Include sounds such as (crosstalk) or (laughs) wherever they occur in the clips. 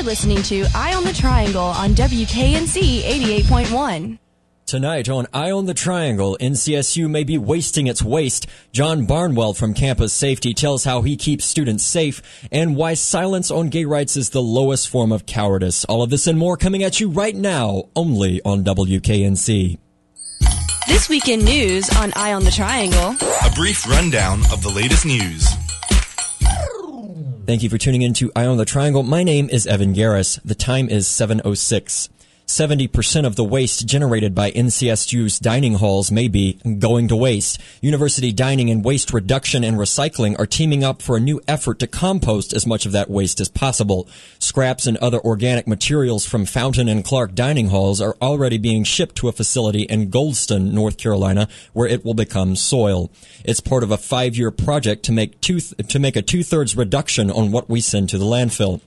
You're listening to Eye on the Triangle on WKNC 88.1. Tonight on Eye on the Triangle, NCSU may be wasting its waste. John Barnwell from Campus Safety tells how he keeps students safe and why silence on gay rights is the lowest form of cowardice. All of this and more coming at you right now, only on WKNC. This weekend news on Eye on the Triangle. A brief rundown of the latest news. Thank you for tuning in to Eye on the Triangle. My name is Evan Garris. The time is 706. 70% of the waste generated by NCSU's dining halls may be going to waste. University Dining and Waste Reduction and Recycling are teaming up for a new effort to compost as much of that waste as possible. Scraps and other organic materials from Fountain and Clark dining halls are already being shipped to a facility in Goldston, North Carolina, where it will become soil. It's part of a five-year project to make two, to make a two-thirds reduction on what we send to the landfill.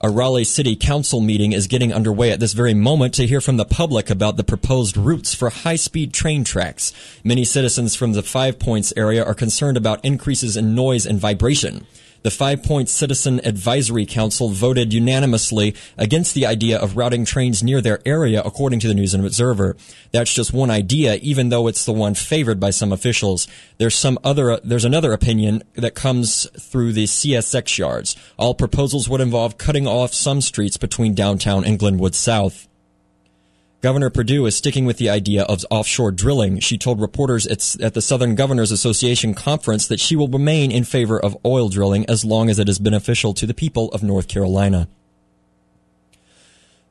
A Raleigh City Council meeting is getting underway at this very moment to hear from the public about the proposed routes for high-speed train tracks. Many citizens from the Five Points area are concerned about increases in noise and vibration. The Five Points Citizen Advisory Council voted unanimously against the idea of routing trains near their area, according to the News and Observer. That's just one idea, even though it's the one favored by some officials. There's some other, there's another opinion that comes through the CSX yards. All proposals would involve cutting off some streets between downtown and Glenwood South. Governor Perdue is sticking with the idea of offshore drilling. She told reporters at the Southern Governors Association conference that she will remain in favor of oil drilling as long as it is beneficial to the people of North Carolina.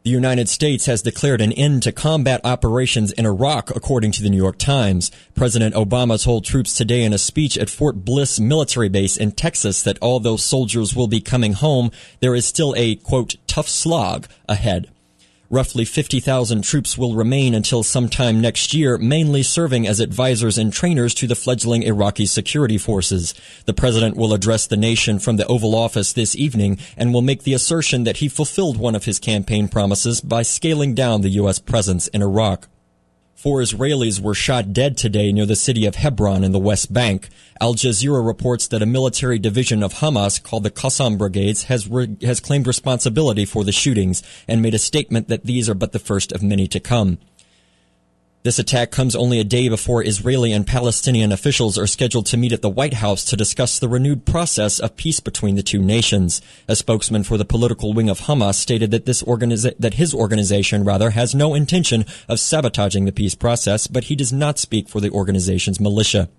The United States has declared an end to combat operations in Iraq, according to the New York Times. President Obama told troops today in a speech at Fort Bliss military base in Texas that although soldiers will be coming home, there is still a, quote, tough slog ahead. Roughly 50,000 troops will remain until sometime next year, mainly serving as advisors and trainers to the fledgling Iraqi security forces. The president will address the nation from the Oval Office this evening and will make the assertion that he fulfilled one of his campaign promises by scaling down the U.S. presence in Iraq. Four Israelis were shot dead today near the city of Hebron in the West Bank. Al Jazeera reports that a military division of Hamas called the Qassam Brigades has, re- has claimed responsibility for the shootings and made a statement that these are but the first of many to come. This attack comes only a day before Israeli and Palestinian officials are scheduled to meet at the White House to discuss the renewed process of peace between the two nations. A spokesman for the political wing of Hamas stated that this organiza- that his organization rather has no intention of sabotaging the peace process, but he does not speak for the organization's militia.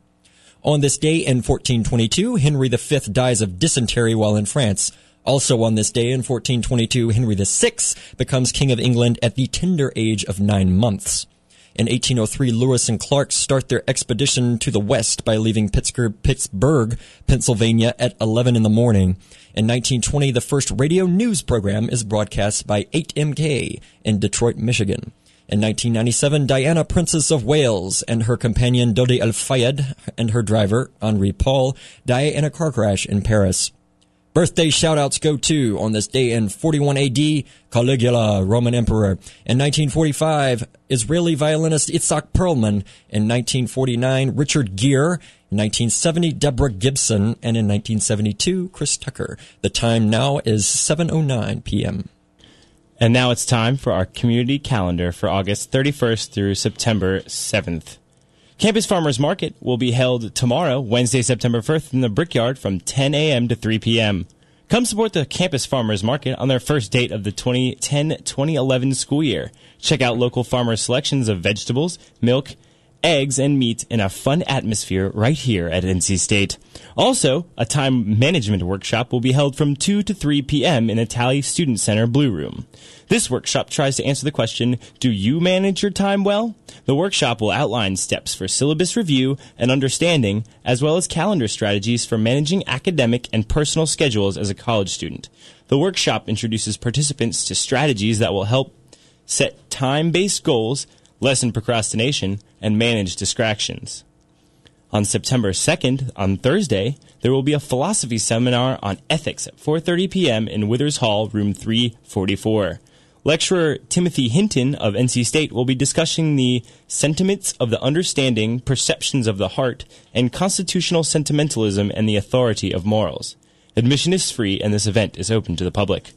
On this day in 1422, Henry V dies of dysentery while in France. Also on this day in 1422, Henry VI becomes King of England at the tender age of nine months. In 1803, Lewis and Clark start their expedition to the west by leaving Pittsburgh, Pennsylvania at 11 in the morning. In 1920, the first radio news program is broadcast by 8MK in Detroit, Michigan. In 1997, Diana, Princess of Wales, and her companion Dodi Al Fayed and her driver, Henri Paul, die in a car crash in Paris. Birthday shoutouts go to, on this day in 41 AD, Caligula, Roman Emperor. In 1945, Israeli violinist Itzhak Perlman. In 1949, Richard Gere. In 1970, Deborah Gibson. And in 1972, Chris Tucker. The time now is 7.09 p.m. And now it's time for our community calendar for August 31st through September 7th. Campus Farmers Market will be held tomorrow, Wednesday, September 1st, in the Brickyard from 10 a.m. to 3 p.m. Come support the Campus Farmers Market on their first date of the 2010-2011 school year. Check out local farmers' selections of vegetables, milk, eggs, and meat in a fun atmosphere right here at NC State. Also, a time management workshop will be held from 2 to 3 p.m. in the Talley Student Center Blue Room. This workshop tries to answer the question, do you manage your time well? The workshop will outline steps for syllabus review and understanding, as well as calendar strategies for managing academic and personal schedules as a college student. The workshop introduces participants to strategies that will help set time-based goals, lessen procrastination, and manage distractions. On September 2nd, on Thursday, there will be a philosophy seminar on ethics at 4:30 p.m. in Withers Hall, room 344. Lecturer Timothy Hinton of NC State will be discussing the sentiments of the understanding, perceptions of the heart, and constitutional sentimentalism and the authority of morals. Admission is free and this event is open to the public.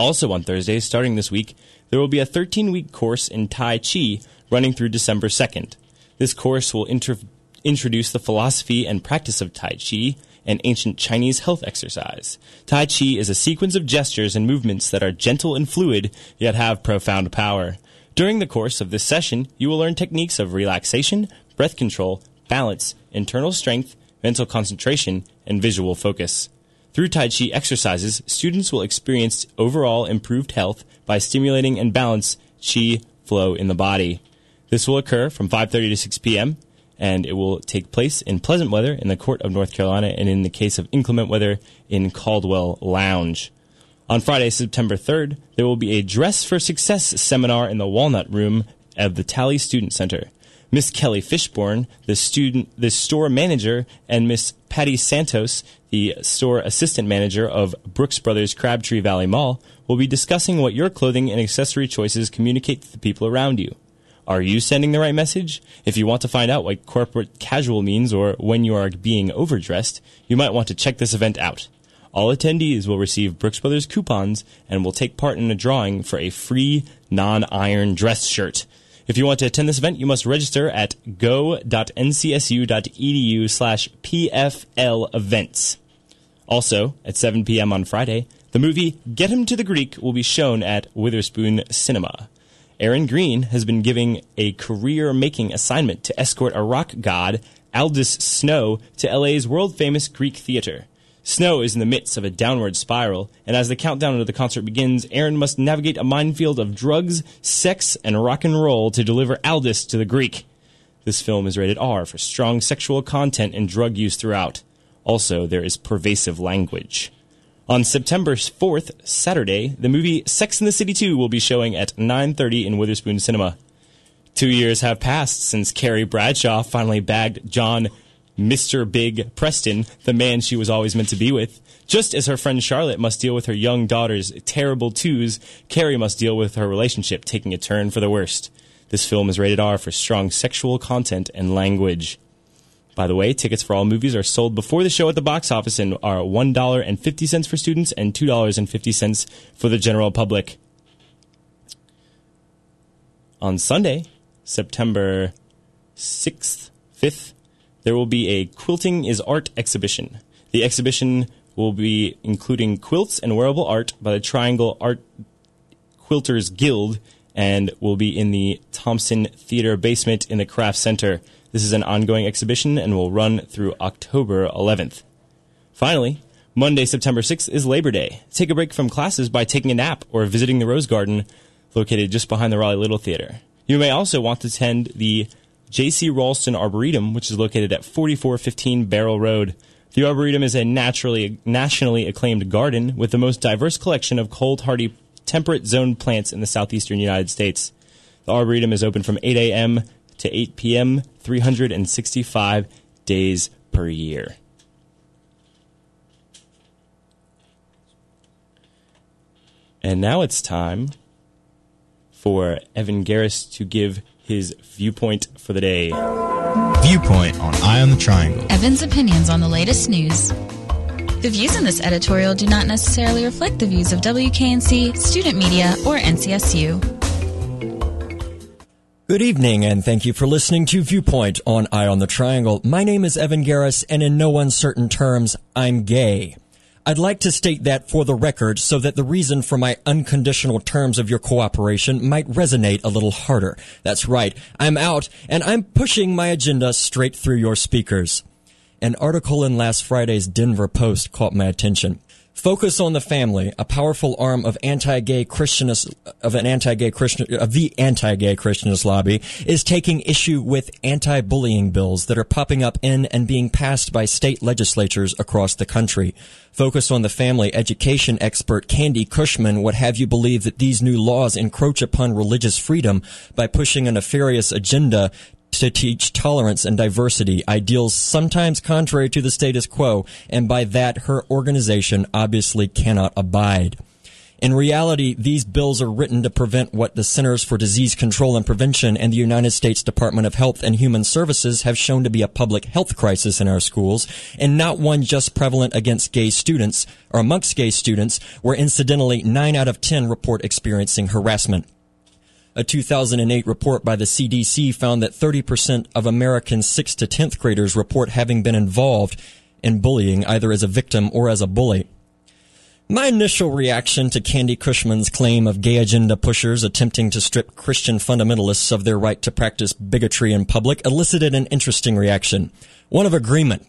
Also on Thursday, starting this week, there will be a 13 week course in Tai Chi running through December 2nd. This course will inter- introduce the philosophy and practice of Tai Chi an ancient Chinese health exercise. Tai Chi is a sequence of gestures and movements that are gentle and fluid, yet have profound power. During the course of this session, you will learn techniques of relaxation, breath control, balance, internal strength, mental concentration, and visual focus. Through Tai Chi exercises, students will experience overall improved health by stimulating and balance Qi flow in the body. This will occur from 5:30 to 6 p.m. and it will take place in pleasant weather in the Court of North Carolina and in the case of inclement weather in Caldwell Lounge. On Friday, September 3rd, there will be a Dress for Success seminar in the Walnut Room of the Talley Student Center. Miss Kelly Fishborn, the student, the store manager, and Miss Patty Santos, the store assistant manager of Brooks Brothers Crabtree Valley Mall, will be discussing what your clothing and accessory choices communicate to the people around you. Are you sending the right message? If you want to find out what corporate casual means or when you are being overdressed, you might want to check this event out. All attendees will receive Brooks Brothers coupons and will take part in a drawing for a free non-iron dress shirt. If you want to attend this event, you must register at go.ncsu.edu slash PFL events. Also, at 7 p.m. on Friday, the movie Get Him to the Greek will be shown at Witherspoon Cinema. Aaron Green has been giving a career making assignment to escort a rock god, Aldous Snow, to LA's world famous Greek theater. Snow is in the midst of a downward spiral, and as the countdown to the concert begins, Aaron must navigate a minefield of drugs, sex, and rock and roll to deliver Aldous to the Greek. This film is rated R for strong sexual content and drug use throughout. Also, there is pervasive language. On September 4th, Saturday, the movie Sex and the City 2 will be showing at 9:30 in Witherspoon Cinema. 2 years have passed since Carrie Bradshaw finally bagged John Mr. Big Preston, the man she was always meant to be with. Just as her friend Charlotte must deal with her young daughter's terrible twos, Carrie must deal with her relationship taking a turn for the worst. This film is rated R for strong sexual content and language. By the way, tickets for all movies are sold before the show at the box office and are $1.50 for students and $2.50 for the general public. On Sunday, September 6th, 5th, there will be a Quilting is Art exhibition. The exhibition will be including quilts and wearable art by the Triangle Art Quilters Guild and will be in the Thompson Theater basement in the Craft Center. This is an ongoing exhibition and will run through October 11th. Finally, Monday, September 6th is Labor Day. Take a break from classes by taking a nap or visiting the Rose Garden located just behind the Raleigh Little Theater. You may also want to attend the J.C. Raulston Arboretum, which is located at 4415 Beryl Road. The Arboretum is a naturally, nationally acclaimed garden with the most diverse collection of cold hardy temperate zone plants in the southeastern United States. The Arboretum is open from 8 a.m. to 8 p.m. 365 days per year. And now it's time for Evan Garris to give his viewpoint for the day. Viewpoint on Eye on the Triangle. Evan's opinions on the latest news. The views in this editorial do not necessarily reflect the views of WKNC, student media, or NCSU. Good evening, and thank you for listening to Viewpoint on Eye on the Triangle. My name is Evan Garris, and in no uncertain terms, I'm gay. I'd like to state that for the record so that the reason for my unconditional terms of your cooperation might resonate a little harder. That's right. I'm out and I'm pushing my agenda straight through your speakers. An article in last Friday's Denver Post caught my attention. Focus on the Family, a powerful arm of anti-gay Christianist, of an anti-gay Christian, of the anti-gay Christianist lobby, is taking issue with anti-bullying bills that are popping up in and being passed by state legislatures across the country. Focus on the Family education expert Candi Cushman would have you believe that these new laws encroach upon religious freedom by pushing a nefarious agenda to teach tolerance and diversity, ideals sometimes contrary to the status quo, and by that her organization obviously cannot abide. In reality, these bills are written to prevent what the Centers for Disease Control and Prevention and the United States Department of Health and Human Services have shown to be a public health crisis in our schools, and not one just prevalent against gay students or amongst gay students, where incidentally 9 out of 10 report experiencing harassment. A 2008 report by the CDC found that 30% of American 6th to 10th graders report having been involved in bullying either as a victim or as a bully. My initial reaction to Candi Cushman's claim of gay agenda pushers attempting to strip Christian fundamentalists of their right to practice bigotry in public elicited an interesting reaction. One of agreement.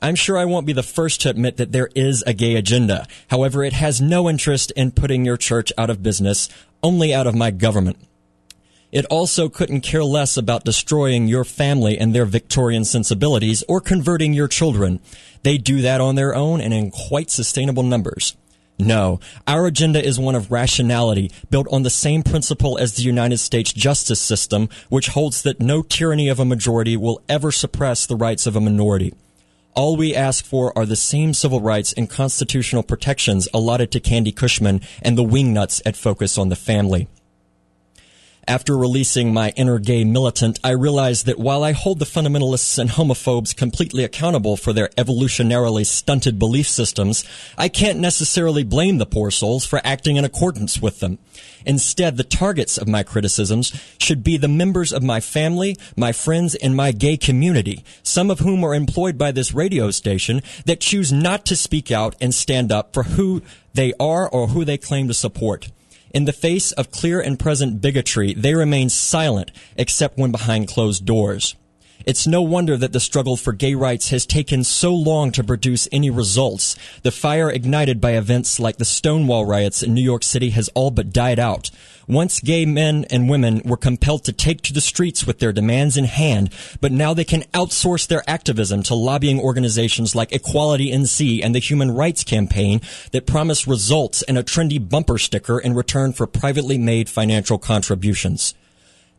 I'm sure I won't be the first to admit that there is a gay agenda. However, it has no interest in putting your church out of business, only out of my government. It also couldn't care less about destroying your family and their Victorian sensibilities or converting your children. They do that on their own and in quite sustainable numbers. No, our agenda is one of rationality, built on the same principle as the United States justice system, which holds that no tyranny of a majority will ever suppress the rights of a minority. All we ask for are the same civil rights and constitutional protections allotted to Candi Cushman and the wingnuts at Focus on the Family. After releasing my inner gay militant, I realized that while I hold the fundamentalists and homophobes completely accountable for their evolutionarily stunted belief systems, I can't necessarily blame the poor souls for acting in accordance with them. Instead, the targets of my criticisms should be the members of my family, my friends, and my gay community, some of whom are employed by this radio station that choose not to speak out and stand up for who they are or who they claim to support. In the face of clear and present bigotry, they remain silent, except when behind closed doors. It's no wonder that the struggle for gay rights has taken so long to produce any results. The fire ignited by events like the Stonewall riots in New York City has all but died out. Once gay men and women were compelled to take to the streets with their demands in hand, but now they can outsource their activism to lobbying organizations like Equality NC and the Human Rights Campaign that promise results and a trendy bumper sticker in return for privately made financial contributions.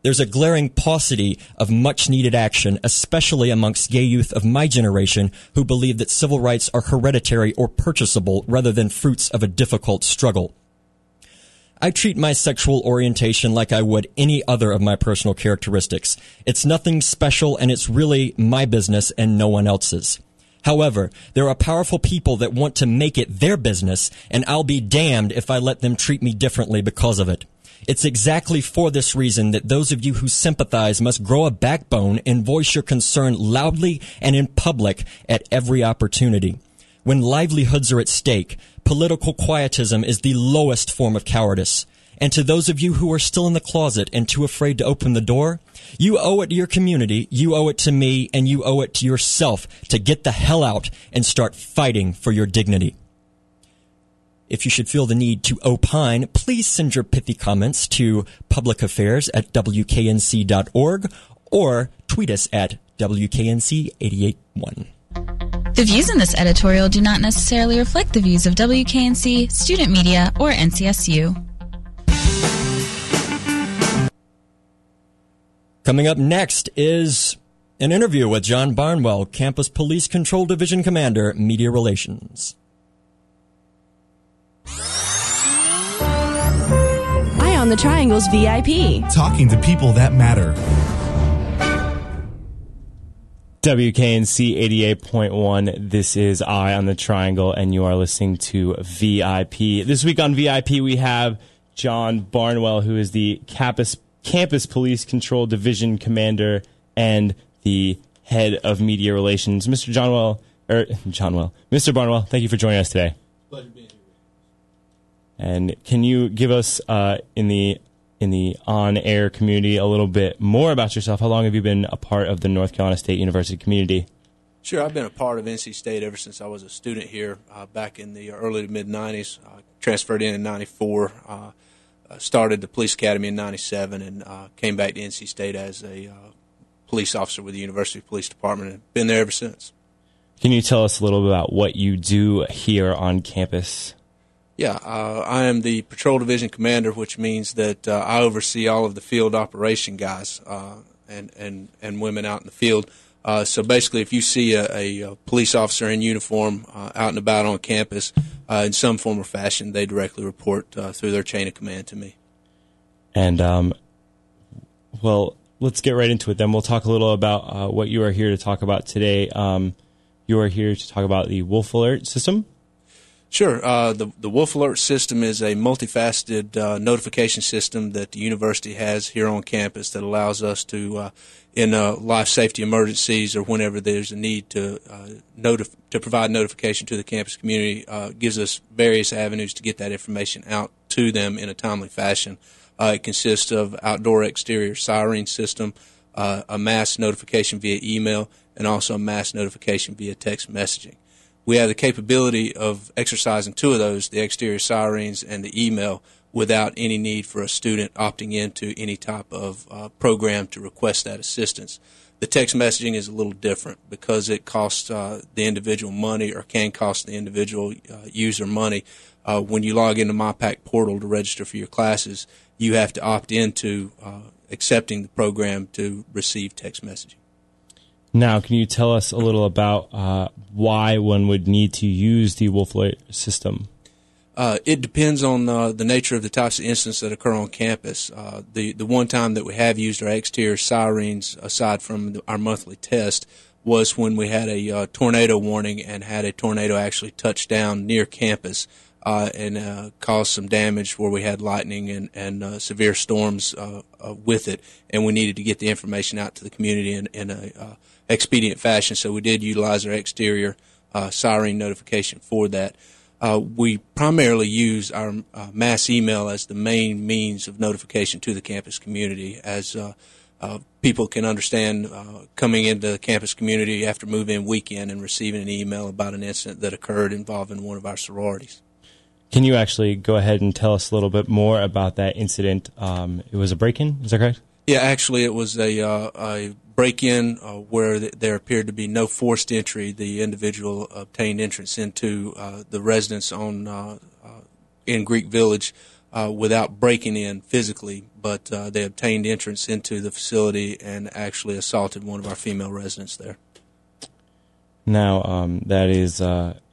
There's a glaring paucity of much needed action, especially amongst gay youth of my generation who believe that civil rights are hereditary or purchasable rather than fruits of a difficult struggle. I treat my sexual orientation like I would any other of my personal characteristics. It's nothing special and it's really my business and no one else's. However, there are powerful people that want to make it their business and I'll be damned if I let them treat me differently because of it. It's exactly for this reason that those of you who sympathize must grow a backbone and voice your concern loudly and in public at every opportunity. When livelihoods are at stake, political quietism is the lowest form of cowardice. And to those of you who are still in the closet and too afraid to open the door, you owe it to your community, you owe it to me, and you owe it to yourself to get the hell out and start fighting for your dignity. If you should feel the need to opine, please send your pithy comments to publicaffairs at wknc.org or tweet us at WKNC881. The views in this editorial do not necessarily reflect the views of WKNC, student media, or NCSU. Coming up next is an interview with John Barnwell, Campus Police Patrol Division Commander, Media Relations. Eye on the Triangles VIP. Talking to people that matter. WKNC 88.1. This is Eye on the Triangle, and you are listening to VIP. This week on VIP, we have John Barnwell, who is the campus, campus Police Patrol Division Commander and the head of media relations. Mr. Johnwell, or er, Johnwell, Mr. Barnwell, thank you for joining us today. Pleasure being here. And can you give us uh, in the in the on-air community a little bit more about yourself? How long have you been a part of the North Carolina State University community? Sure, I've been a part of NC State ever since I was a student here uh, back in the early to mid 90s. Uh, transferred in in 94, uh, uh, started the police academy in 97, and uh, came back to NC State as a uh, police officer with the University Police Department and been there ever since. Can you tell us a little bit about what you do here on campus? Yeah, uh, I am the patrol division commander, which means that uh, I oversee all of the field operation guys uh, and, and, and women out in the field. Uh, so basically, if you see a, a, police officer in uniform uh, out and about on campus uh, in some form or fashion, they directly report through their chain of command to me. And um, well, let's get right into it. Then we'll talk a little about what you are here to talk about today. Um, you are here to talk about the Wolf Alert system. Sure. Uh, the the Wolf Alert system is a multifaceted uh, notification system that the university has here on campus that allows us to, uh, in uh, life safety emergencies or whenever there's a need to uh, notif- to provide notification to the campus community, uh, gives us various avenues to get that information out to them in a timely fashion. it consists of outdoor exterior siren system, a mass notification via email, and also a mass notification via text messaging we have the capability of exercising two of those, the exterior sirens and the email, without any need for a student opting into any type of uh, program to request that assistance. The text messaging is a little different because it costs uh, the individual money or can cost the individual uh, user money. Uh, when you log into MyPack portal to register for your classes, you have to opt into uh, accepting the program to receive text messaging. Now, can you tell us a little about uh, why one would need to use the Wolf system? Uh, it depends on uh, the nature of the types of incidents that occur on campus. Uh, the the one time that we have used our exterior sirens, aside from the, our monthly test, was when we had a uh, tornado warning and had a tornado actually touch down near campus uh, and uh, cause some damage where we had lightning and, and severe storms with it, and we needed to get the information out to the community in, in a expedient fashion. So we did utilize our exterior uh, siren notification for that. Uh, we primarily use our uh, mass email as the main means of notification to the campus community as uh, uh, people can understand uh, coming into the campus community after move-in weekend and receiving an email about an incident that occurred involving one of our sororities. Can you actually go ahead and tell us a little bit more about that incident? Um, it was a break-in, is that correct? Yeah, actually, it was a, a break in uh, where th- there appeared to be no forced entry. The individual obtained entrance into uh, the residence on uh, uh in Greek Village uh, without breaking in physically, but uh, they obtained entrance into the facility and actually assaulted one of our female residents there. Now, um, that is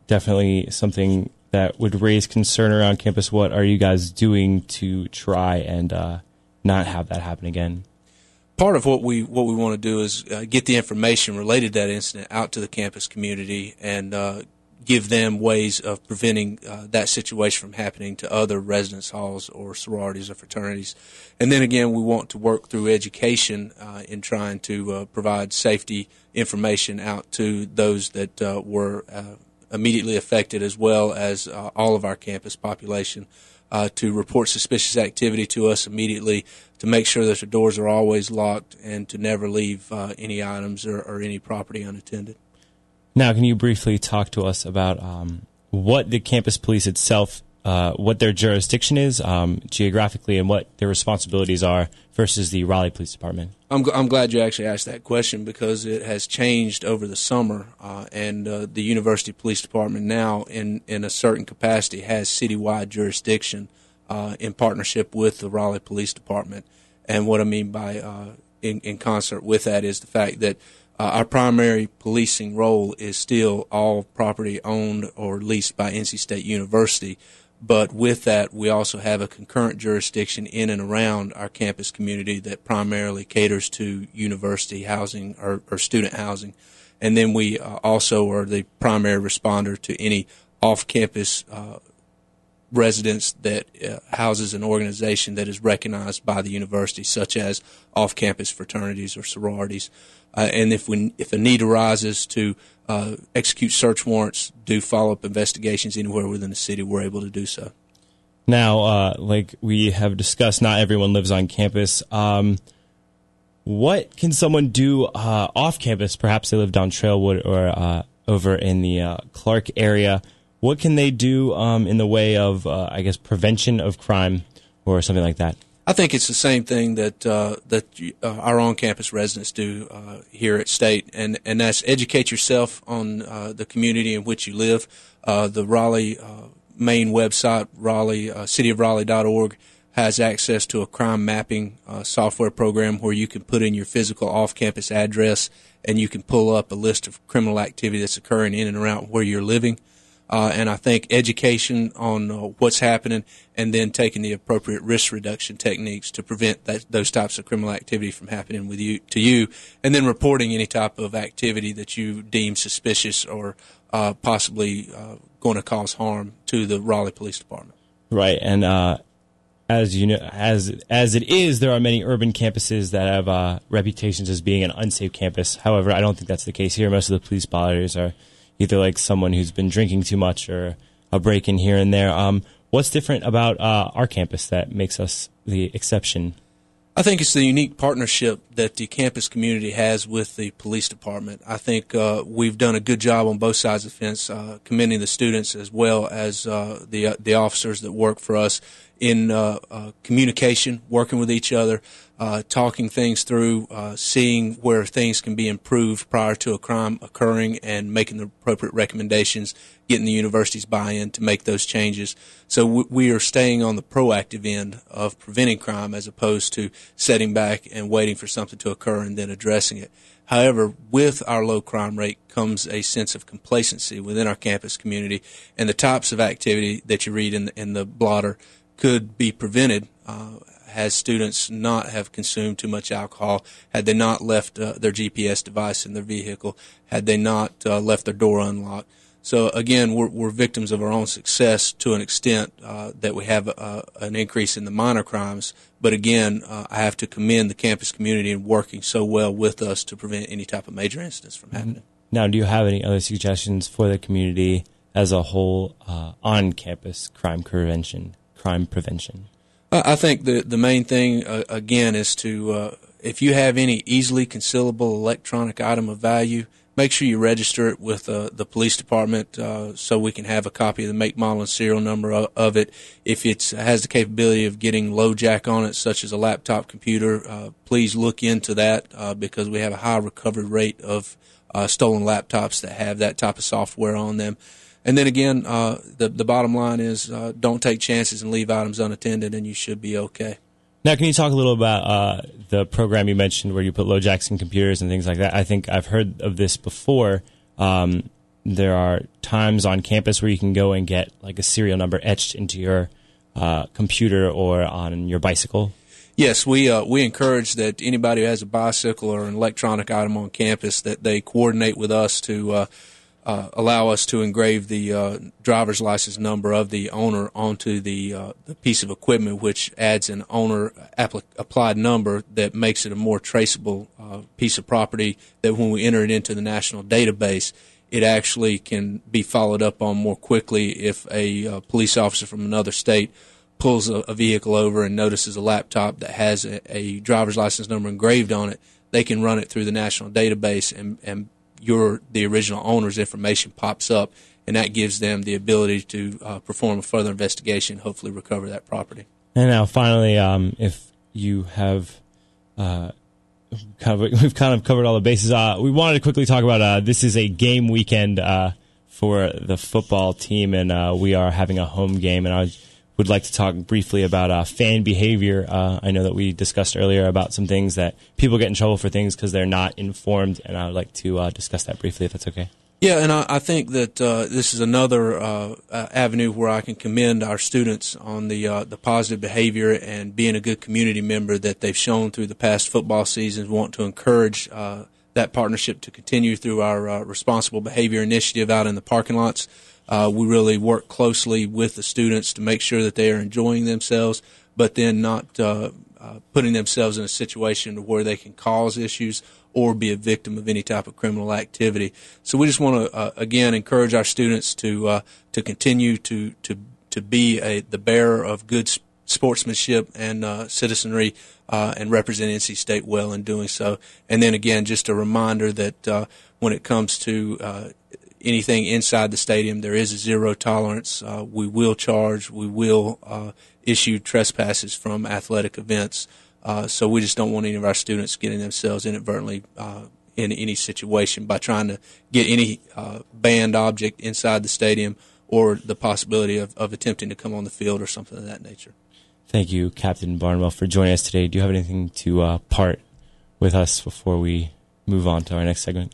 definitely something that would raise concern around campus. What are you guys doing to try and not have that happen again? part of what we what we want to do is uh, get the information related to that incident out to the campus community and uh, give them ways of preventing uh, that situation from happening to other residence halls or sororities or fraternities. And then again, we want to work through education uh, in trying to uh, provide safety information out to those that uh, were immediately affected as well as all of our campus population uh, to report suspicious activity to us immediately, to make sure that the doors are always locked, and to never leave uh, any items or, or, any property unattended. Now, can you briefly talk to us about um, what the campus police itself, uh, what their jurisdiction is um, geographically, and what their responsibilities are versus the Raleigh Police Department? I'm, I'm glad you actually asked that question because it has changed over the summer, uh, and uh, the University Police Department now, in, in a certain capacity, has citywide jurisdiction uh, in partnership with the Raleigh Police Department. And what I mean by uh, in, in concert with that is the fact that uh, our primary policing role is still all property owned or leased by NC State University. But with that, we also have a concurrent jurisdiction in and around our campus community that primarily caters to university housing or, or student housing. And then we uh, also are the primary responder to any off-campus uh, residence that uh, houses an organization that is recognized by the university, such as off-campus fraternities or sororities. Uh, and if we, if a need arises to uh, execute search warrants, do follow-up investigations anywhere within the city, we're able to do so. Now, uh, like we have discussed, not everyone lives on campus. Um, what can someone do uh, off campus? Perhaps they live down Trailwood or uh, over in the Clark area what can they do um, in the way of, uh, I guess, prevention of crime or something like that? I think it's the same thing that uh, that uh, our on-campus residents do uh, here at State, and and that's educate yourself on uh, the community in which you live. Uh, the Raleigh main website, Raleigh, cityofraleigh.org, has access to a crime mapping uh, software program where you can put in your physical off-campus address and you can pull up a list of criminal activity that's occurring in and around where you're living. Uh, and I think education on uh, what's happening and then taking the appropriate risk reduction techniques to prevent that, those types of criminal activity from happening with you to you, and then reporting any type of activity that you deem suspicious or uh, possibly uh, going to cause harm to the Raleigh Police Department. Right, and uh, as you know, as as it is, there are many urban campuses that have uh, reputations as being an unsafe campus. However, I don't think that's the case here. Most of the police bodies are either like someone who's been drinking too much or a break in here and there. Um, what's different about uh, our campus that makes us the exception? I think it's the unique partnership that the campus community has with the police department. I think uh, we've done a good job on both sides of the fence, uh, commending the students as well as uh, the uh, the officers that work for us in uh, uh, communication, working with each other, uh, talking things through, uh, seeing where things can be improved prior to a crime occurring, and making the appropriate recommendations, getting the university's buy-in to make those changes. So we are staying on the proactive end of preventing crime as opposed to setting back and waiting for something to occur and then addressing it. However, with our low crime rate comes a sense of complacency within our campus community, and the types of activity that you read in the, in the blotter could be prevented uh, has students not have consumed too much alcohol, had they not left uh, their GPS device in their vehicle, had they not uh, left their door unlocked. So again, we're, we're, victims of our own success to an extent uh, that we have uh, an increase in the minor crimes. But again, uh, I have to commend the campus community in working so well with us to prevent any type of major incidents from happening. Now, do you have any other suggestions for the community as a whole on campus crime prevention? crime prevention? I think the the main thing uh, again is to uh, if you have any easily concealable electronic item of value, make sure you register it with uh, the police department uh, so we can have a copy of the make, model, and serial number of, of it. If it has the capability of getting LoJack on it, such as a laptop computer, uh, please look into that uh, because we have a high recovery rate of stolen laptops that have that type of software on them. And then again, uh, the the bottom line is uh, don't take chances and leave items unattended, and you should be okay. Now, can you talk a little about uh, the program you mentioned where you put LoJacks in computers and things like that? I think I've heard of this before. Um, there are times on campus where you can go and get like a serial number etched into your uh, computer or on your bicycle. Yes, we uh, we encourage that anybody who has a bicycle or an electronic item on campus that they coordinate with us to uh, uh, allow us to engrave the uh, driver's license number of the owner onto the, uh, the piece of equipment, which adds an owner applied number that makes it a more traceable uh, piece of property. That when we enter it into the national database, it actually can be followed up on more quickly if a uh, police officer from another state pulls a, a, vehicle over and notices a laptop that has a, a driver's license number engraved on it. They can run it through the national database and, and your the original owner's information pops up, and that gives them the ability to uh, perform a further investigation, hopefully recover that property. And now, finally, um, if you have. Uh, kind of, (laughs) we've kind of covered all the bases. Uh, we wanted to quickly talk about uh, this is a game weekend uh, for the football team, and uh, we are having a home game. And I was would like to talk briefly about uh, fan behavior. Uh, I know that we discussed earlier about some things that people get in trouble for things because they're not informed, and I would like to uh, discuss that briefly if that's okay. Yeah, and I, I think that uh, this is another uh, avenue where I can commend our students on the uh, the positive behavior and being a good community member that they've shown through the past football seasons. Want to encourage that partnership to continue through our responsible behavior initiative out in the parking lots. Uh, we really work closely with the students to make sure that they are enjoying themselves, but then not uh, uh, putting themselves in a situation where they can cause issues or be a victim of any type of criminal activity. So we just want to uh, again encourage our students to uh, to continue to to to be a, the bearer of good sportsmanship and uh, citizenry and represent NC State well in doing so. And then again, just a reminder that when it comes to anything inside the stadium. There is a zero tolerance. Uh, we will charge. We will uh, issue trespasses from athletic events. Uh, so we just don't want any of our students getting themselves inadvertently uh, in any situation by trying to get any uh, banned object inside the stadium or the possibility of, of attempting to come on the field or something of that nature. Thank you, Captain Barnwell, for joining us today. Do you have anything to uh, part with us before we move on to our next segment?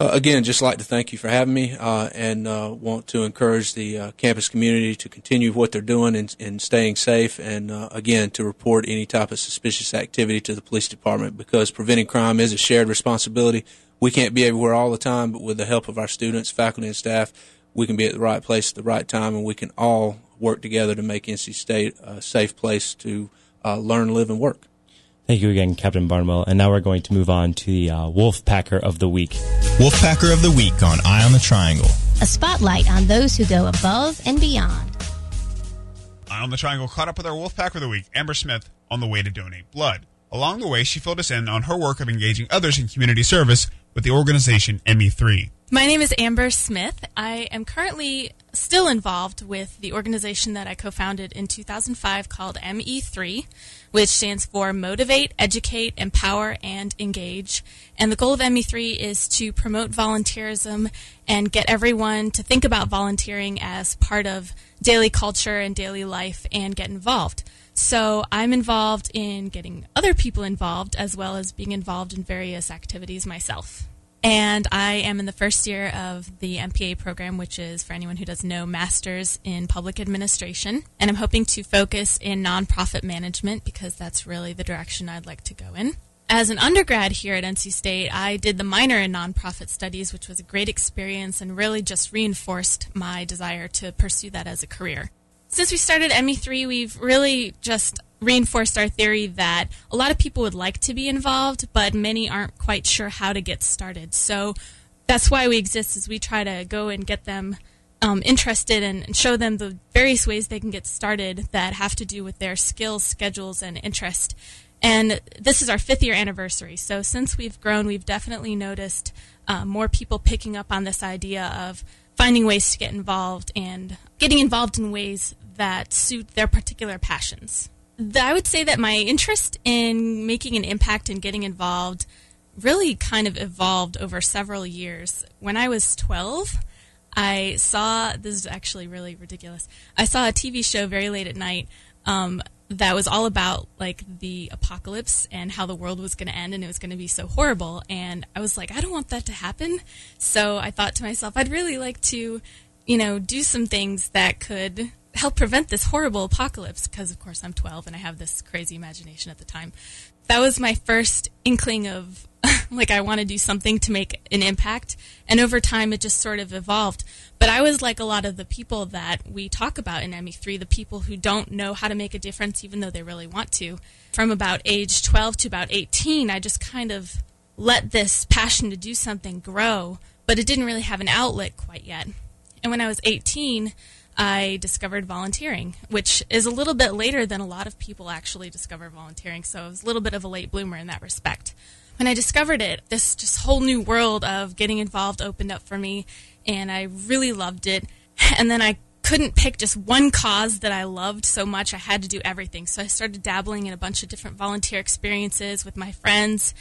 Uh, again, just like to thank you for having me, uh, and uh, want to encourage the uh, campus community to continue what they're doing and, and staying safe, and uh, again to report any type of suspicious activity to the police department because preventing crime is a shared responsibility. We can't be everywhere all the time, but with the help of our students, faculty, and staff, we can be at the right place at the right time, and we can all work together to make NC State a safe place to uh, learn, live, and work. Thank you again, Captain Barnwell. And now we're going to move on to the uh, Wolfpacker of the Week. Wolfpacker of the Week on Eye on the Triangle. A spotlight on those who go above and beyond. Eye on the Triangle caught up with our Wolfpacker of the Week, Amber Smith, on the way to donate blood. Along the way, she filled us in on her work of engaging others in community service with the organization ME3. My name is Amber Smith. I am currently still involved with the organization that I co founded in 2005 called ME3, which stands for Motivate, Educate, Empower, and Engage. And the goal of ME3 is to promote volunteerism and get everyone to think about volunteering as part of daily culture and daily life and get involved. So I'm involved in getting other people involved as well as being involved in various activities myself. And I am in the first year of the MPA program, which is, for anyone who doesn't know, Masters in Public Administration. And I'm hoping to focus in nonprofit management because that's really the direction I'd like to go in. As an undergrad here at NC State, I did the minor in nonprofit studies, which was a great experience and really just reinforced my desire to pursue that as a career. Since we started ME3, we've really just reinforced our theory that a lot of people would like to be involved, but many aren't quite sure how to get started. So that's why we exist, is we try to go and get them um, interested and, and show them the various ways they can get started that have to do with their skills, schedules, and interest. And this is our fifth year anniversary. So since we've grown, we've definitely noticed uh, more people picking up on this idea of finding ways to get involved and getting involved in ways that suit their particular passions. I would say that my interest in making an impact and getting involved really kind of evolved over several years. When I was 12, I saw this is actually really ridiculous. I saw a TV show very late at night um, that was all about like the apocalypse and how the world was going to end and it was going to be so horrible. And I was like, I don't want that to happen. So I thought to myself, I'd really like to, you know, do some things that could help prevent this horrible apocalypse because of course I'm 12 and I have this crazy imagination at the time. That was my first inkling of (laughs) like I want to do something to make an impact and over time it just sort of evolved. But I was like a lot of the people that we talk about in ME3, the people who don't know how to make a difference even though they really want to. From about age 12 to about 18, I just kind of let this passion to do something grow, but it didn't really have an outlet quite yet. And when I was 18, I discovered volunteering, which is a little bit later than a lot of people actually discover volunteering. So I was a little bit of a late bloomer in that respect. When I discovered it, this just whole new world of getting involved opened up for me, and I really loved it. And then I couldn't pick just one cause that I loved so much. I had to do everything. So I started dabbling in a bunch of different volunteer experiences with my friends.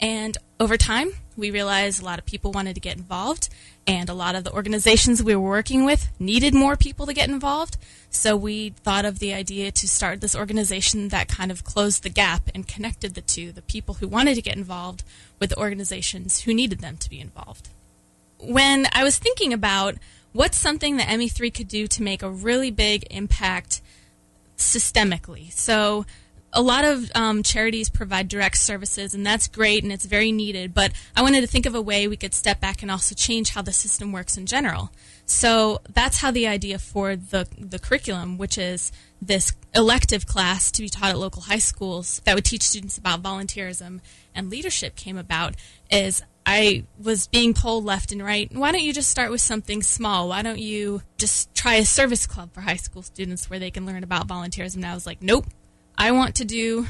And over time, we realized a lot of people wanted to get involved and a lot of the organizations we were working with needed more people to get involved. So we thought of the idea to start this organization that kind of closed the gap and connected the two the people who wanted to get involved with the organizations who needed them to be involved. When I was thinking about what's something that ME3 could do to make a really big impact systemically. So a lot of um, charities provide direct services, and that's great and it's very needed. But I wanted to think of a way we could step back and also change how the system works in general. So that's how the idea for the the curriculum, which is this elective class to be taught at local high schools that would teach students about volunteerism and leadership, came about. Is I was being told left and right, why don't you just start with something small? Why don't you just try a service club for high school students where they can learn about volunteerism? And I was like, nope, I want to do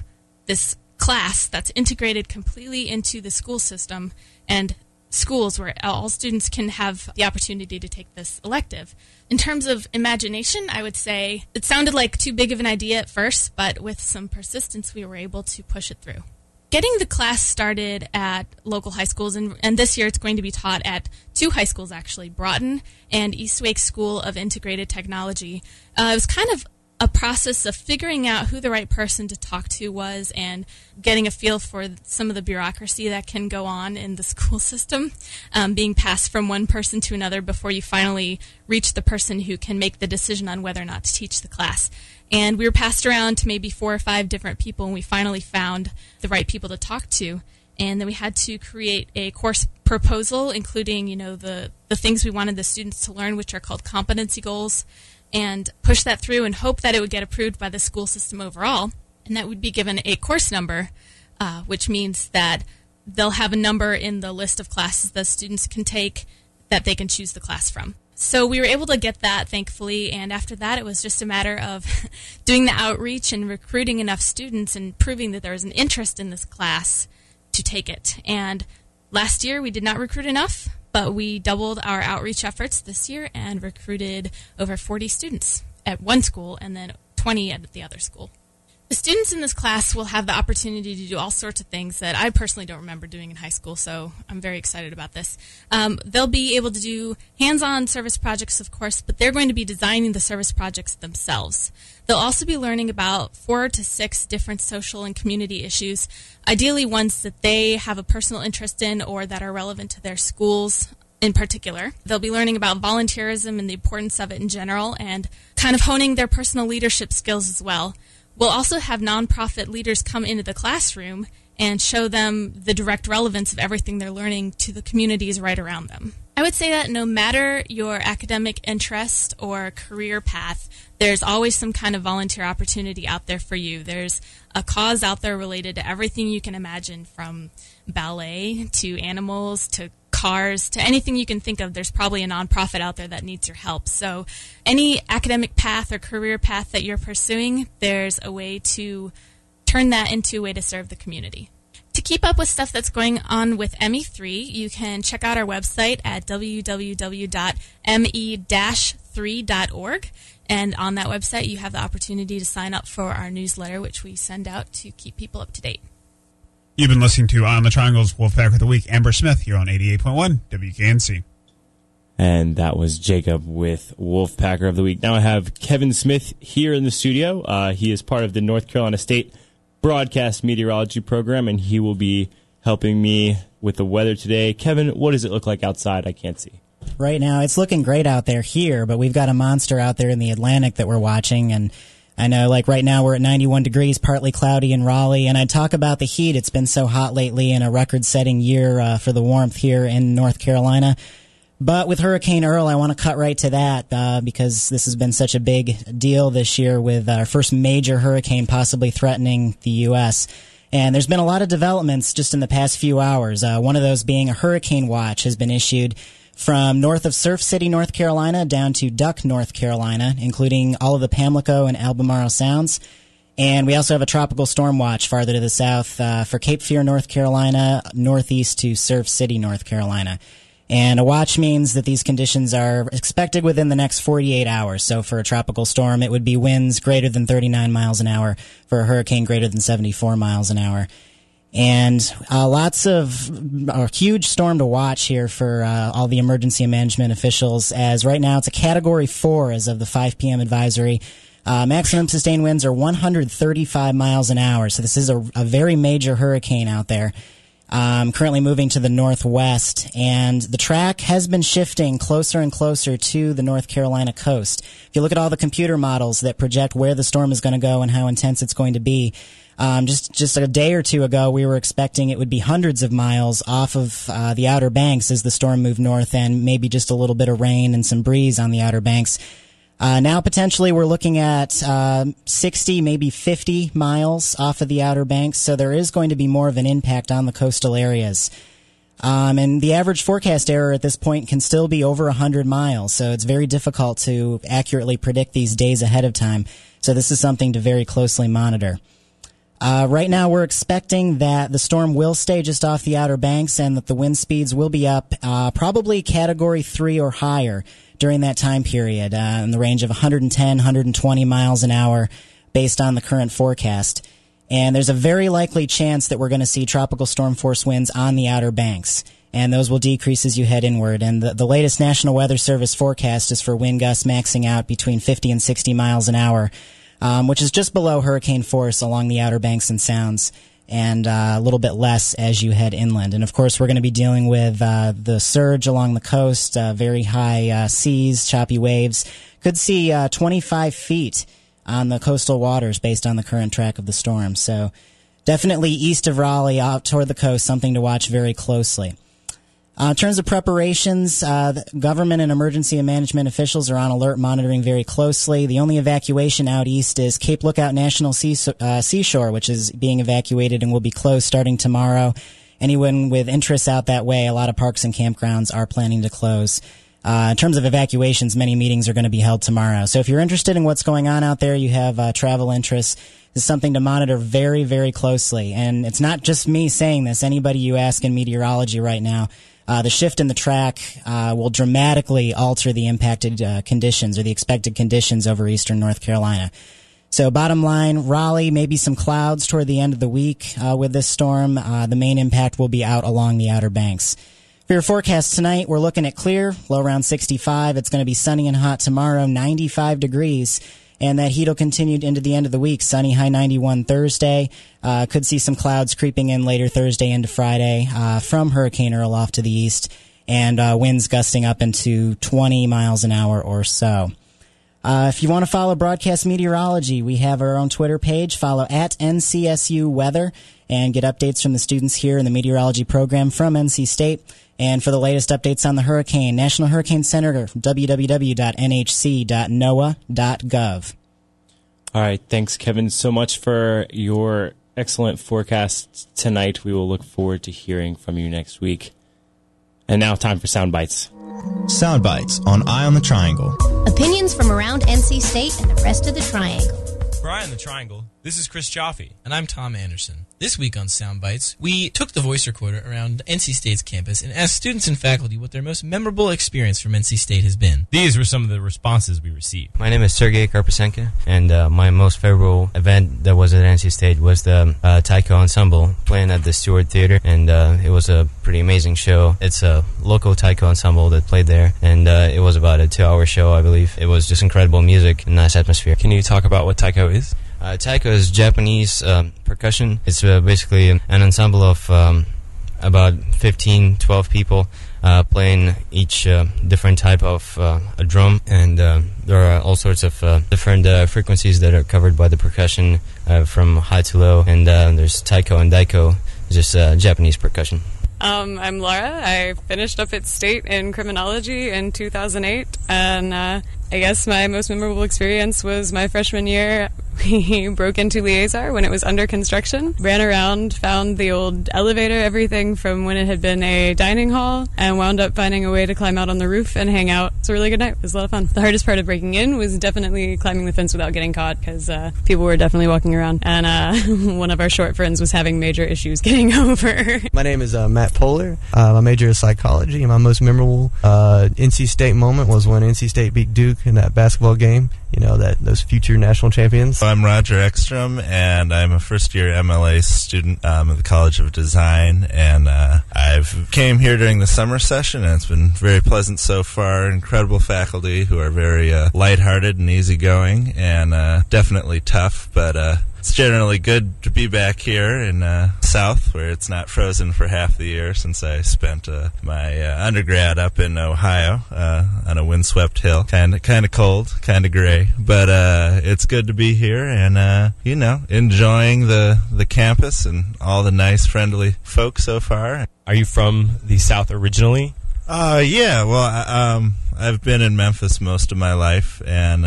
this class that's integrated completely into the school system and schools where all students can have the opportunity to take this elective. In terms of imagination, I would say it sounded like too big of an idea at first, but with some persistence, we were able to push it through. Getting the class started at local high schools, and, and this year it's going to be taught at two high schools actually, Broughton and East Wake School of Integrated Technology. Uh, it was kind of a process of figuring out who the right person to talk to was and getting a feel for some of the bureaucracy that can go on in the (laughs) school system, um, being passed from one person to another before you finally reach the person who can make the decision on whether or not to teach the class. And we were passed around to maybe four or five different people, and we finally found the right people to talk to. And then we had to create a course proposal, including, you know, the, the things we wanted the students to learn, which are called competency goals and push that through and hope that it would get approved by the school system overall. And that would be given a course number, uh, which means that they'll have a number in the list of classes that students can take that they can choose the class from. So we were able to get that, thankfully, and after that, it was just a matter of (laughs) doing the outreach and recruiting enough students and proving that there was an interest in this class to take it. And last year, we did not recruit enough, but we doubled our outreach efforts this year and recruited over 40 students at one school and then 20 at the other school. The students in this class will have the opportunity to do all sorts of things that I personally don't remember doing in high school, so I'm very excited about this. Um, they'll be able to do hands on service projects, of course, but they're going to be designing the service projects themselves. They'll also be learning about four to six different social and community issues, ideally ones that they have a personal interest in or that are relevant to their schools in particular. They'll be learning about volunteerism and the importance of it in general and kind of honing their personal leadership skills as well. We'll also have nonprofit leaders come into the classroom and show them the direct relevance of everything they're learning to the communities right around them. I would say that no matter your academic interest or career path, there's always some kind of volunteer opportunity out there for you. There's a cause out there related to everything you can imagine from ballet to animals to cars to anything you can think of, there's probably a nonprofit out there that needs your help. So, any academic path or career path that you're pursuing, there's a way to turn that into a way to serve the community. To keep up with stuff that's going on with ME3, you can check out our website at www.me-3.org. And on that website, you have the opportunity to sign up for our newsletter, which we send out to keep people up to date. You've been listening to On the Triangles Wolfpack of the Week, Amber Smith here on 88.1 WKNC. And that was Jacob with Wolfpacker of the Week. Now I have Kevin Smith here in the studio. Uh, he is part of the North Carolina State Broadcast Meteorology Program, and he will be helping me with the weather today. Kevin, what does it look like outside? I can't see. Right now, it's looking great out there here, but we've got a monster out there in the Atlantic that we're watching, and I know, like right now, we're at 91 degrees, partly cloudy in Raleigh, and I talk about the heat. It's been so hot lately, and a record-setting year uh, for the warmth here in North Carolina. But with Hurricane Earl, I want to cut right to that uh, because this has been such a big deal this year with our first major hurricane possibly threatening the U.S. And there's been a lot of developments just in the past few hours. Uh, one of those being a hurricane watch has been issued from north of Surf City, North Carolina, down to Duck, North Carolina, including all of the Pamlico and Albemarle Sounds. And we also have a tropical storm watch farther to the south uh, for Cape Fear, North Carolina, northeast to Surf City, North Carolina. And a watch means that these conditions are expected within the next 48 hours. So for a tropical storm, it would be winds greater than 39 miles an hour. For a hurricane, greater than 74 miles an hour and uh, lots of a huge storm to watch here for uh, all the emergency management officials. As right now it's a Category Four as of the 5 p.m. advisory. Uh, maximum sustained winds are 135 miles an hour, so this is a, a very major hurricane out there. Um, currently moving to the northwest, and the track has been shifting closer and closer to the North Carolina coast. If you look at all the computer models that project where the storm is going to go and how intense it's going to be, um, just just a day or two ago, we were expecting it would be hundreds of miles off of uh, the Outer Banks as the storm moved north, and maybe just a little bit of rain and some breeze on the Outer Banks. Uh, now potentially we're looking at uh, 60, maybe 50 miles off of the Outer Banks, so there is going to be more of an impact on the coastal areas. Um, and the average forecast error at this point can still be over 100 miles, so it's very difficult to accurately predict these days ahead of time. So this is something to very closely monitor. Uh, right now, we're expecting that the storm will stay just off the Outer Banks and that the wind speeds will be up uh, probably category three or higher during that time period uh, in the range of 110, 120 miles an hour based on the current forecast. And there's a very likely chance that we're going to see tropical storm force winds on the Outer Banks. And those will decrease as you head inward. And the, the latest National Weather Service forecast is for wind gusts maxing out between 50 and 60 miles an hour um, which is just below hurricane force along the Outer Banks and Sounds, and uh, a little bit less as you head inland. And of course, we're going to be dealing with uh, the surge along the coast, uh, very high uh, seas, choppy waves. Could see uh, 25 feet on the coastal waters based on the current track of the storm. So definitely east of Raleigh, out toward the coast, something to watch very closely. Uh, in terms of preparations, uh, government and emergency and management officials are on alert, monitoring very closely. The only evacuation out east is Cape Lookout National Sea, uh, Seashore, which is being evacuated and will be closed starting tomorrow. Anyone with interests out that way, a lot of parks and campgrounds are planning to close. Uh, in terms of evacuations, many meetings are going to be held tomorrow. So if you're interested in what's going on out there, you have uh, travel interests, is something to monitor very, very closely. And it's not just me saying this. Anybody you ask in meteorology right now, uh, the shift in the track uh, will dramatically alter the impacted uh, conditions or the expected conditions over eastern North Carolina. So, bottom line, Raleigh, maybe some clouds toward the end of the week uh, with this storm. Uh, the main impact will be out along the Outer Banks. For your forecast tonight, we're looking at clear, low around 65. It's going to be sunny and hot tomorrow, 95 degrees and that heat will continue into the end of the week. Sunny, high 91 Thursday. Uh, could see some clouds creeping in later Thursday into Friday uh, from Hurricane Earl off to the east, and uh, winds gusting up into 20 miles an hour or so. Uh, if you want to follow broadcast meteorology, we have our own Twitter page. Follow at NCSU Weather and get updates from the students here in the meteorology program from NC State. And for the latest updates on the hurricane, National Hurricane Center, www.nhc.noaa.gov. All right. Thanks, Kevin, so much for your excellent forecast tonight. We will look forward to hearing from you next week. And now, time for sound bites. Sound bites on Eye on the Triangle. Opinions from around NC State and the rest of the Triangle. For Eye on the Triangle, this is Chris Chaffee. And I'm Tom Anderson. This week on Soundbites, we took the voice recorder around NC State's campus and asked students and faculty what their most memorable experience from NC State has been. These were some of the responses we received. My name is Sergey Karpasenko, and uh, my most favorable event that was at NC State was the uh, Taiko Ensemble playing at the Stewart Theater, and uh, it was a pretty amazing show. It's a local Taiko ensemble that played there, and uh, it was about a two-hour show, I believe. It was just incredible music and nice atmosphere. Can you talk about what Taiko is? Uh, taiko is Japanese um, percussion. It's uh, basically an ensemble of um, about 15, 12 people uh, playing each uh, different type of uh, a drum, and uh, there are all sorts of different frequencies that are covered by the percussion from high to low. And there's taiko and daiko, just Japanese percussion. Um, I'm Laura. I finished up at State in criminology in 2008, and uh, I guess my most memorable experience was my freshman year (laughs) we broke into Leazar when it was under construction, ran around, found the old elevator, everything from when it had been a dining hall, and wound up finding a way to climb out on the roof and hang out. It's a really good night. It was a lot of fun. The hardest part of breaking in was definitely climbing the fence without getting caught because uh, people were definitely walking around, and uh, (laughs) one of our short friends was having major issues getting (laughs) over. my name is uh, Matt Polar. Uh, my major is psychology, and my most memorable uh, NC State moment was when NC State beat Duke in that basketball game you know that those future national champions. I'm Roger Ekstrom, and I'm a first year MLA student um, at the College of Design, and uh, I've came here during the summer session, and it's been very pleasant so far. Incredible faculty who are very uh, lighthearted and easygoing, and uh, definitely tough, but uh, it's generally good to be back here in uh, South, where it's not frozen for half the year since I spent uh, my uh, undergrad up in Ohio uh, on a windswept hill. Kind of, kind of cold, kind of gray, but uh, it's good to be here and uh, you know enjoying the the campus and all the nice, friendly folks so far. Are you from the South originally? Uh, yeah. Well, um, I've been in Memphis most of my life, and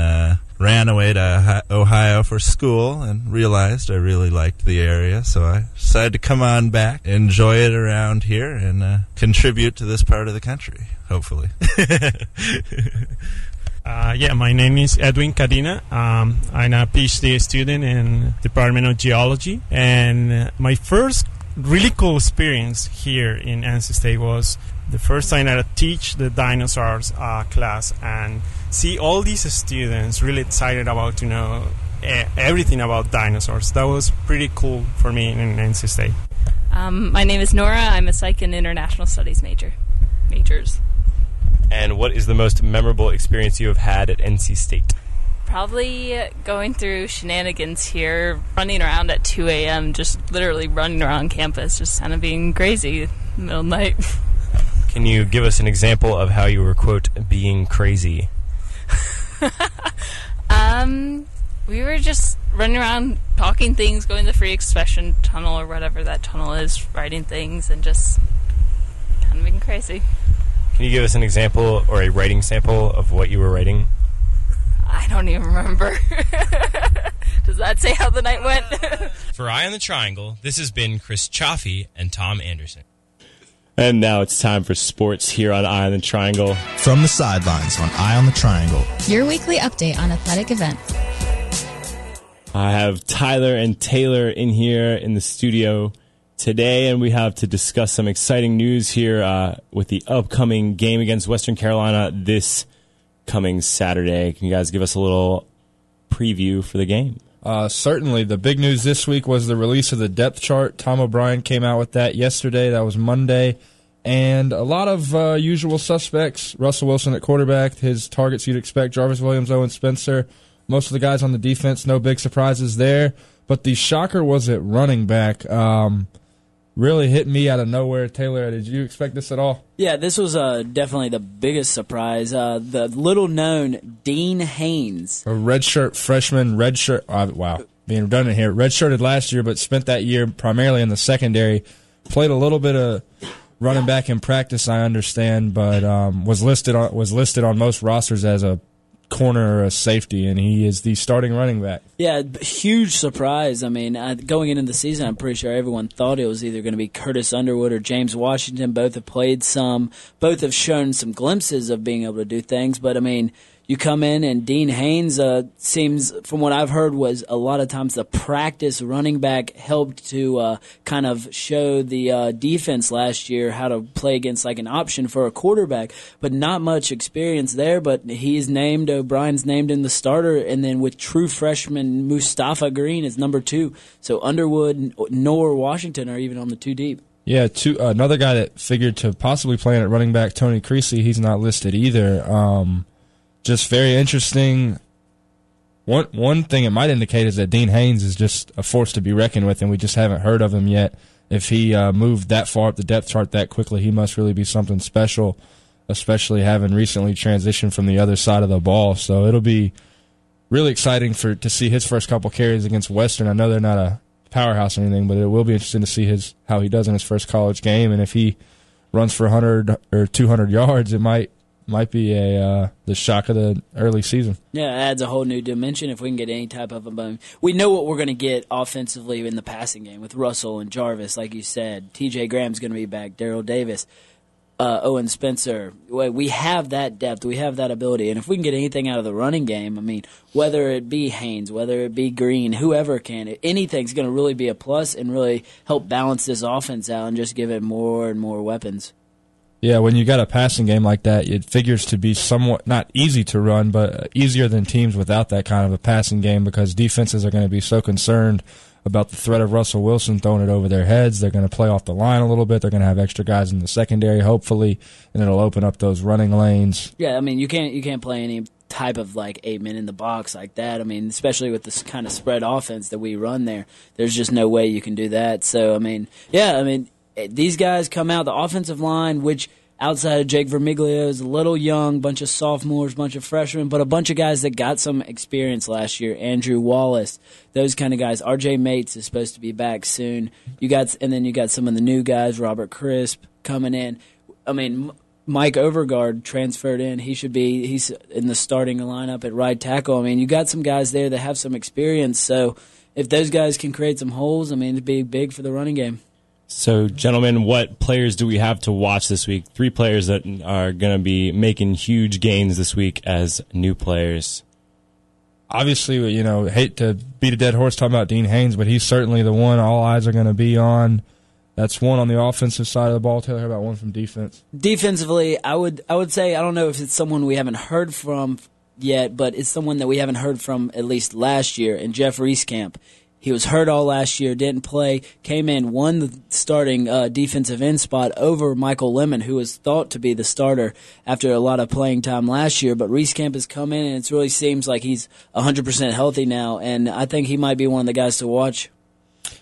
ran away to Ohio for school and realized I really liked the area, so I decided to come on back, enjoy it around here, and uh, contribute to this part of the country, hopefully. (laughs) uh, yeah, my name is Edwin Cadena. Um, I'm a PhD student in Department of Geology, and my first really cool experience here in NC State was the first time that I teach the dinosaurs uh, class and see all these students really excited about to know everything about dinosaurs. That was pretty cool for me in NC State. Um, my name is Nora. I'm a psych and international studies major. Majors. And what is the most memorable experience you have had at NC State? Probably going through shenanigans here, running around at 2 a.m., just literally running around campus, just kind of being crazy in the middle of the night. (laughs) Can you give us an example of how you were, quote, being crazy? (laughs) Um, we were just running around talking things, going the free expression tunnel or whatever that tunnel is, writing things, and just kind of being crazy. Can you give us an example or a writing sample of what you were writing? I don't even remember. (laughs) Does that say how the night went? (laughs) For Eye on the Triangle, this has been Chris Chaffee and Tom Anderson. And now it's time for sports here on Eye on the Triangle. From the sidelines on Eye on the Triangle. Your weekly update on athletic events. I have Tyler and Taylor in here in the studio today, and we have to discuss some exciting news here uh, with the upcoming game against Western Carolina this coming Saturday. Can you guys give us a little preview for the game? Uh, certainly, the big news this week was the release of the depth chart. Tom O'Brien came out with that yesterday. That was Monday. And a lot of uh, usual suspects. Russell Wilson at quarterback, his targets you'd expect. Jarvis Williams, Owen Spencer. Most of the guys on the defense, no big surprises there. But the shocker was at running back. Um, really hit me out of nowhere. Taylor, did you expect this at all? Yeah, this was uh, definitely the biggest surprise. Uh, the little known Dean Haynes. A redshirt freshman, redshirt. Uh, wow, being redundant here. Redshirted last year, but spent that year primarily in the secondary. Played a little bit of running back in practice, I understand, but um, was listed on was listed on most rosters as a corner or safety, and he is the starting running back. Yeah, huge surprise. I mean, uh, going into the season, I'm pretty sure everyone thought it was either going to be Curtis Underwood or James Washington. Both have played some, both have shown some glimpses of being able to do things, but I mean, you come in and Dean Haynes uh, seems, from what I've heard, was a lot of times the practice running back helped to uh, kind of show the uh, defense last year how to play against like an option for a quarterback, but not much experience there. But he's named O'Brien's named in the starter, and then with true freshman Mustafa Green is number two. So Underwood nor Washington are even on the two deep. Yeah, two, another guy that figured to possibly playing at running back, Tony Creecy, he's not listed either. Um, just very interesting. One one thing it might indicate is that Dean Haynes is just a force to be reckoned with, and we just haven't heard of him yet. If he uh, moved that far up the depth chart that quickly, he must really be something special, especially having recently transitioned from the other side of the ball. So it'll be really exciting for to see his first couple carries against Western. I know they're not a powerhouse or anything, but it will be interesting to see his how he does in his first college game, and if he runs for 100 or 200 yards, it might might be a uh, the shock of the early season. Yeah, it adds a whole new dimension if we can get any type of a boom. We know what we're going to get offensively in the passing game with Russell and Jarvis, like you said. T.J. Graham's going to be back. Daryl Davis, uh, Owen Spencer. We we have that depth. We have that ability. And if we can get anything out of the running game, I mean, whether it be Haynes, whether it be Green, whoever can, anything's going to really be a plus and really help balance this offense out and just give it more and more weapons. Yeah, when you got a passing game like that, it figures to be somewhat not easy to run, but uh, easier than teams without that kind of a passing game because defenses are going to be so concerned about the threat of Russell Wilson throwing it over their heads. They're going to play off the line a little bit. They're going to have extra guys in the secondary, hopefully, and it'll open up those running lanes. Yeah, I mean, you can't you can't play any type of like eight men in the box like that. I mean, especially with this kind of spread offense that we run there, there's just no way you can do that. So, I mean, yeah, I mean, Uh, these guys come out the offensive line, which outside of Jake Vermiglio is a little young, bunch of sophomores, bunch of freshmen, but a bunch of guys that got some experience last year. Andrew Wallace, those kind of guys. R.J. Mattes is supposed to be back soon. You got, and then you got some of the new guys, Robert Crisp coming in. I mean. Mike Overgaard transferred in. He should be he's in the starting lineup at right tackle. I mean, you got some guys there that have some experience. So if those guys can create some holes, I mean, it'd be big for the running game. So, gentlemen, what players do we have to watch this week? Three players that are going to be making huge gains this week as new players. Obviously, you know, hate to beat a dead horse talking about Dean Haynes, but he's certainly the one all eyes are going to be on. That's one on the offensive side of the ball. Taylor, how about one from defense? Defensively, I would I would say I don't know if it's someone we haven't heard from yet, but it's someone that we haven't heard from at least last year. And Jeff Rieskamp, He was hurt all last year, didn't play, came in, won the starting uh, defensive end spot over Michael Lemon, who was thought to be the starter after a lot of playing time last year. But Rieskamp has come in, and it really seems like he's 100% healthy now, and I think he might be one of the guys to watch.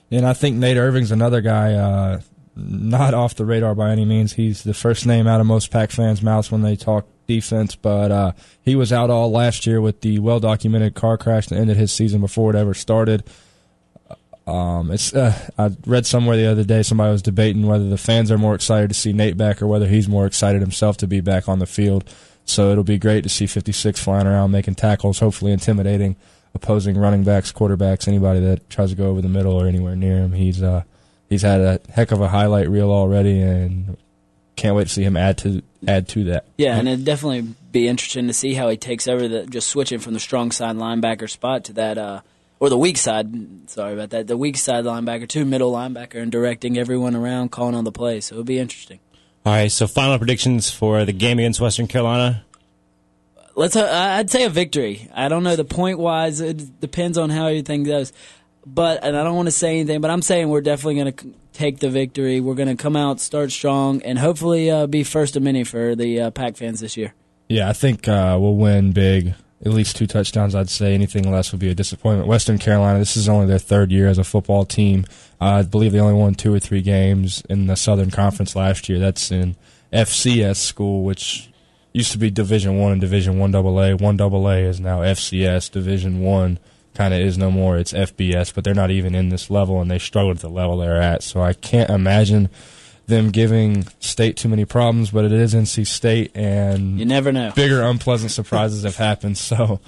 And I think Nate Irving's another guy, uh, not off the radar by any means. He's the first name out of most Pack fans' mouths when they talk defense, but uh, he was out all last year with the well documented car crash that ended his season before it ever started. Um, it's uh, I read somewhere the other day somebody was debating whether the fans are more excited to see Nate back or whether he's more excited himself to be back on the field. So it'll be great to see 56 flying around making tackles, hopefully intimidating opposing running backs, quarterbacks, anybody that tries to go over the middle or anywhere near him. He's uh, he's had a heck of a highlight reel already, and can't wait to see him add to add to that. Yeah, and it'd definitely be interesting to see how he takes over the just switching from the strong side linebacker spot to that uh, or the weak side. Sorry about that. The weak side linebacker to middle linebacker and directing everyone around, calling on the play. So it'll be interesting. All right, so final predictions for the game against Western Carolina. Let's. Uh, I'd say a victory. I don't know the point wise. It depends on how everything goes. But and I don't want to say anything, but I'm saying we're definitely going to take the victory. We're going to come out, start strong, and hopefully uh, be first of many for the uh, Pack fans this year. Yeah, I think uh, we'll win big. At least two touchdowns, I'd say. Anything less would be a disappointment. Western Carolina, this is only their third year as a football team. Uh, I believe they only won two or three games in the Southern Conference last year. That's in FCS school, which used to be Division One and Division One AA. One AA is now FCS. Division One kind of is no more. It's FBS, but they're not even in this level, and they struggle at the level they're at. So I can't imagine them giving state too many problems. But it is NC State, and you never know. Bigger unpleasant surprises have happened, so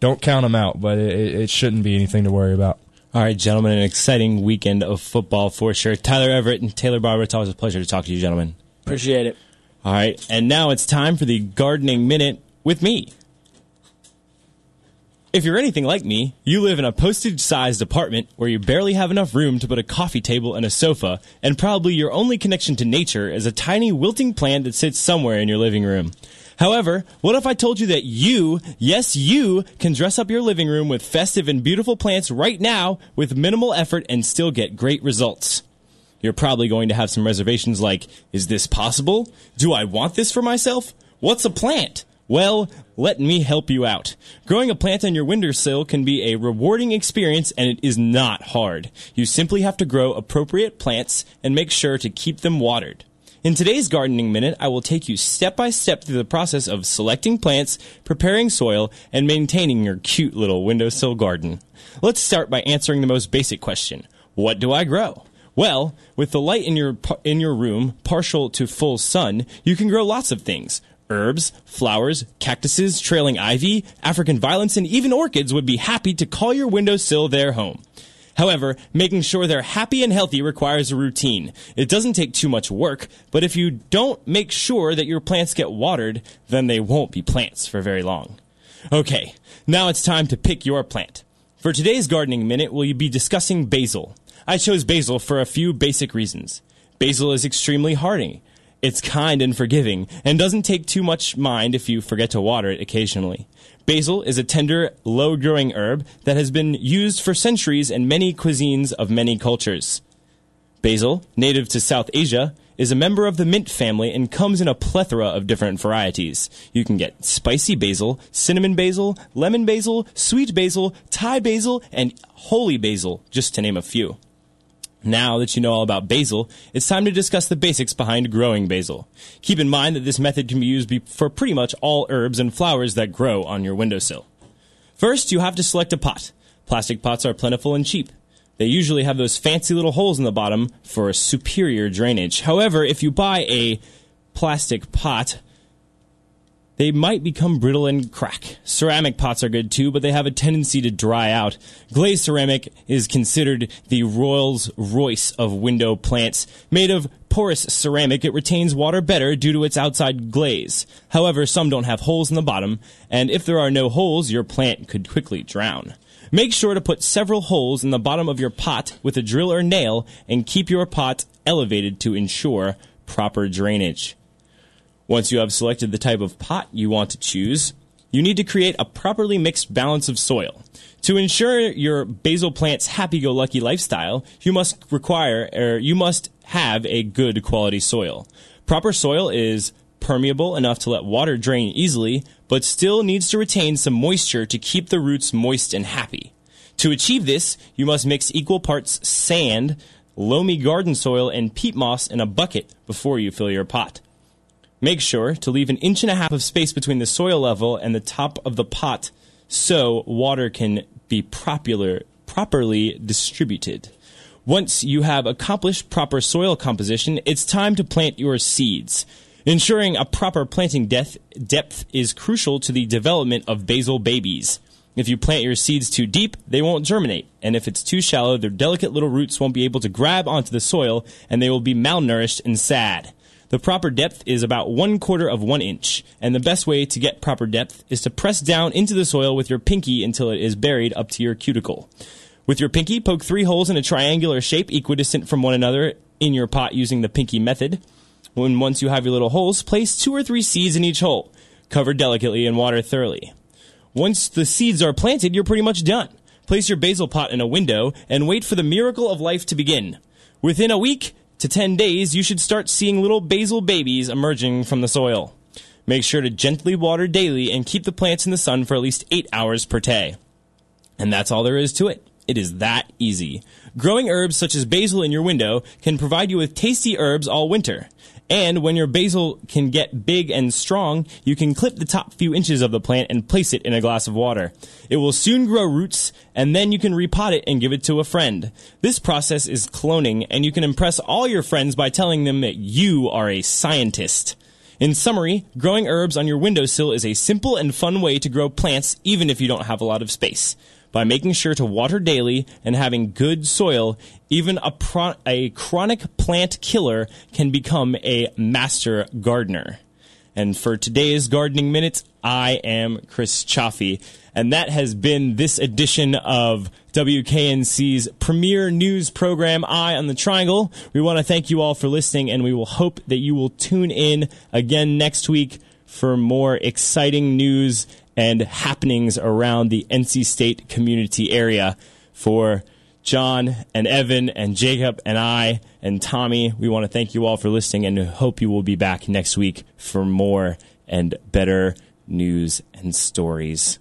don't count them out. But it, it shouldn't be anything to worry about. All right, gentlemen, an exciting weekend of football for sure. Tyler Everett and Taylor Barber, it's always a pleasure to talk to you, gentlemen. Appreciate it. All right, and now it's time for the gardening minute with me. If you're anything like me, you live in a postage sized apartment where you barely have enough room to put a coffee table and a sofa, and probably your only connection to nature is a tiny wilting plant that sits somewhere in your living room. However, what if I told you that you, yes, you, can dress up your living room with festive and beautiful plants right now with minimal effort and still get great results? You're probably going to have some reservations like, is this possible? Do I want this for myself? What's a plant? Well, let me help you out. Growing a plant on your windowsill can be a rewarding experience and it is not hard. You simply have to grow appropriate plants and make sure to keep them watered. In today's gardening minute, I will take you step by step through the process of selecting plants, preparing soil, and maintaining your cute little windowsill garden. Let's start by answering the most basic question. What do I grow? Well, with the light in your in your room partial to full sun, you can grow lots of things. Herbs, flowers, cactuses, trailing ivy, African violets, and even orchids would be happy to call your windowsill their home. However, making sure they're happy and healthy requires a routine. It doesn't take too much work, but if you don't make sure that your plants get watered, then they won't be plants for very long. Okay, now it's time to pick your plant. For today's gardening minute, we'll be discussing basil. I chose basil for a few basic reasons. Basil is extremely hardy. It's kind and forgiving, and doesn't take too much mind if you forget to water it occasionally. Basil is a tender, low growing herb that has been used for centuries in many cuisines of many cultures. Basil, native to South Asia, is a member of the mint family and comes in a plethora of different varieties. You can get spicy basil, cinnamon basil, lemon basil, sweet basil, Thai basil, and holy basil, just to name a few. Now that you know all about basil, it's time to discuss the basics behind growing basil. Keep in mind that this method can be used for pretty much all herbs and flowers that grow on your windowsill. First, you have to select a pot. Plastic pots are plentiful and cheap. They usually have those fancy little holes in the bottom for superior drainage. However, if you buy a plastic pot, they might become brittle and crack. Ceramic pots are good too, but they have a tendency to dry out. Glazed ceramic is considered the Rolls Royce of window plants. Made of porous ceramic, it retains water better due to its outside glaze. However, some don't have holes in the bottom, and if there are no holes, your plant could quickly drown. Make sure to put several holes in the bottom of your pot with a drill or nail and keep your pot elevated to ensure proper drainage. Once you have selected the type of pot you want to choose, you need to create a properly mixed balance of soil. To ensure your basil plant's happy-go-lucky lifestyle, you must require or you must have a good quality soil. Proper soil is permeable enough to let water drain easily, but still needs to retain some moisture to keep the roots moist and happy. To achieve this, you must mix equal parts sand, loamy garden soil, and peat moss in a bucket before you fill your pot. Make sure to leave an inch and a half of space between the soil level and the top of the pot so water can be properly distributed. Once you have accomplished proper soil composition, it's time to plant your seeds. Ensuring a proper planting depth, depth is crucial to the development of basil babies. If you plant your seeds too deep, they won't germinate, and if it's too shallow, their delicate little roots won't be able to grab onto the soil, and they will be malnourished and sad. The proper depth is about one quarter of one inch, and the best way to get proper depth is to press down into the soil with your pinky until it is buried up to your cuticle. With your pinky, poke three holes in a triangular shape equidistant from one another in your pot using the pinky method. When once you have your little holes, place two or three seeds in each hole. Cover delicately and water thoroughly. Once the seeds are planted, you're pretty much done. Place your basil pot in a window and wait for the miracle of life to begin. Within a week to 10 days, you should start seeing little basil babies emerging from the soil. Make sure to gently water daily and keep the plants in the sun for at least 8 hours per day. And that's all there is to it. It is that easy. Growing herbs such as basil in your window can provide you with tasty herbs all winter. And when your basil can get big and strong, you can clip the top few inches of the plant and place it in a glass of water. It will soon grow roots, and then you can repot it and give it to a friend. This process is cloning, and you can impress all your friends by telling them that you are a scientist. In summary, growing herbs on your windowsill is a simple and fun way to grow plants even if you don't have a lot of space. By making sure to water daily and having good soil, even a, pro- a chronic plant killer can become a master gardener. And for today's Gardening Minutes, I am Chris Chaffee. And that has been this edition of WKNC's premier news program, Eye on the Triangle. We want to thank you all for listening, and we will hope that you will tune in again next week for more exciting news and happenings around the NC State community area. For John and Evan and Jacob and I and Tommy, we want to thank you all for listening and hope you will be back next week for more and better news and stories.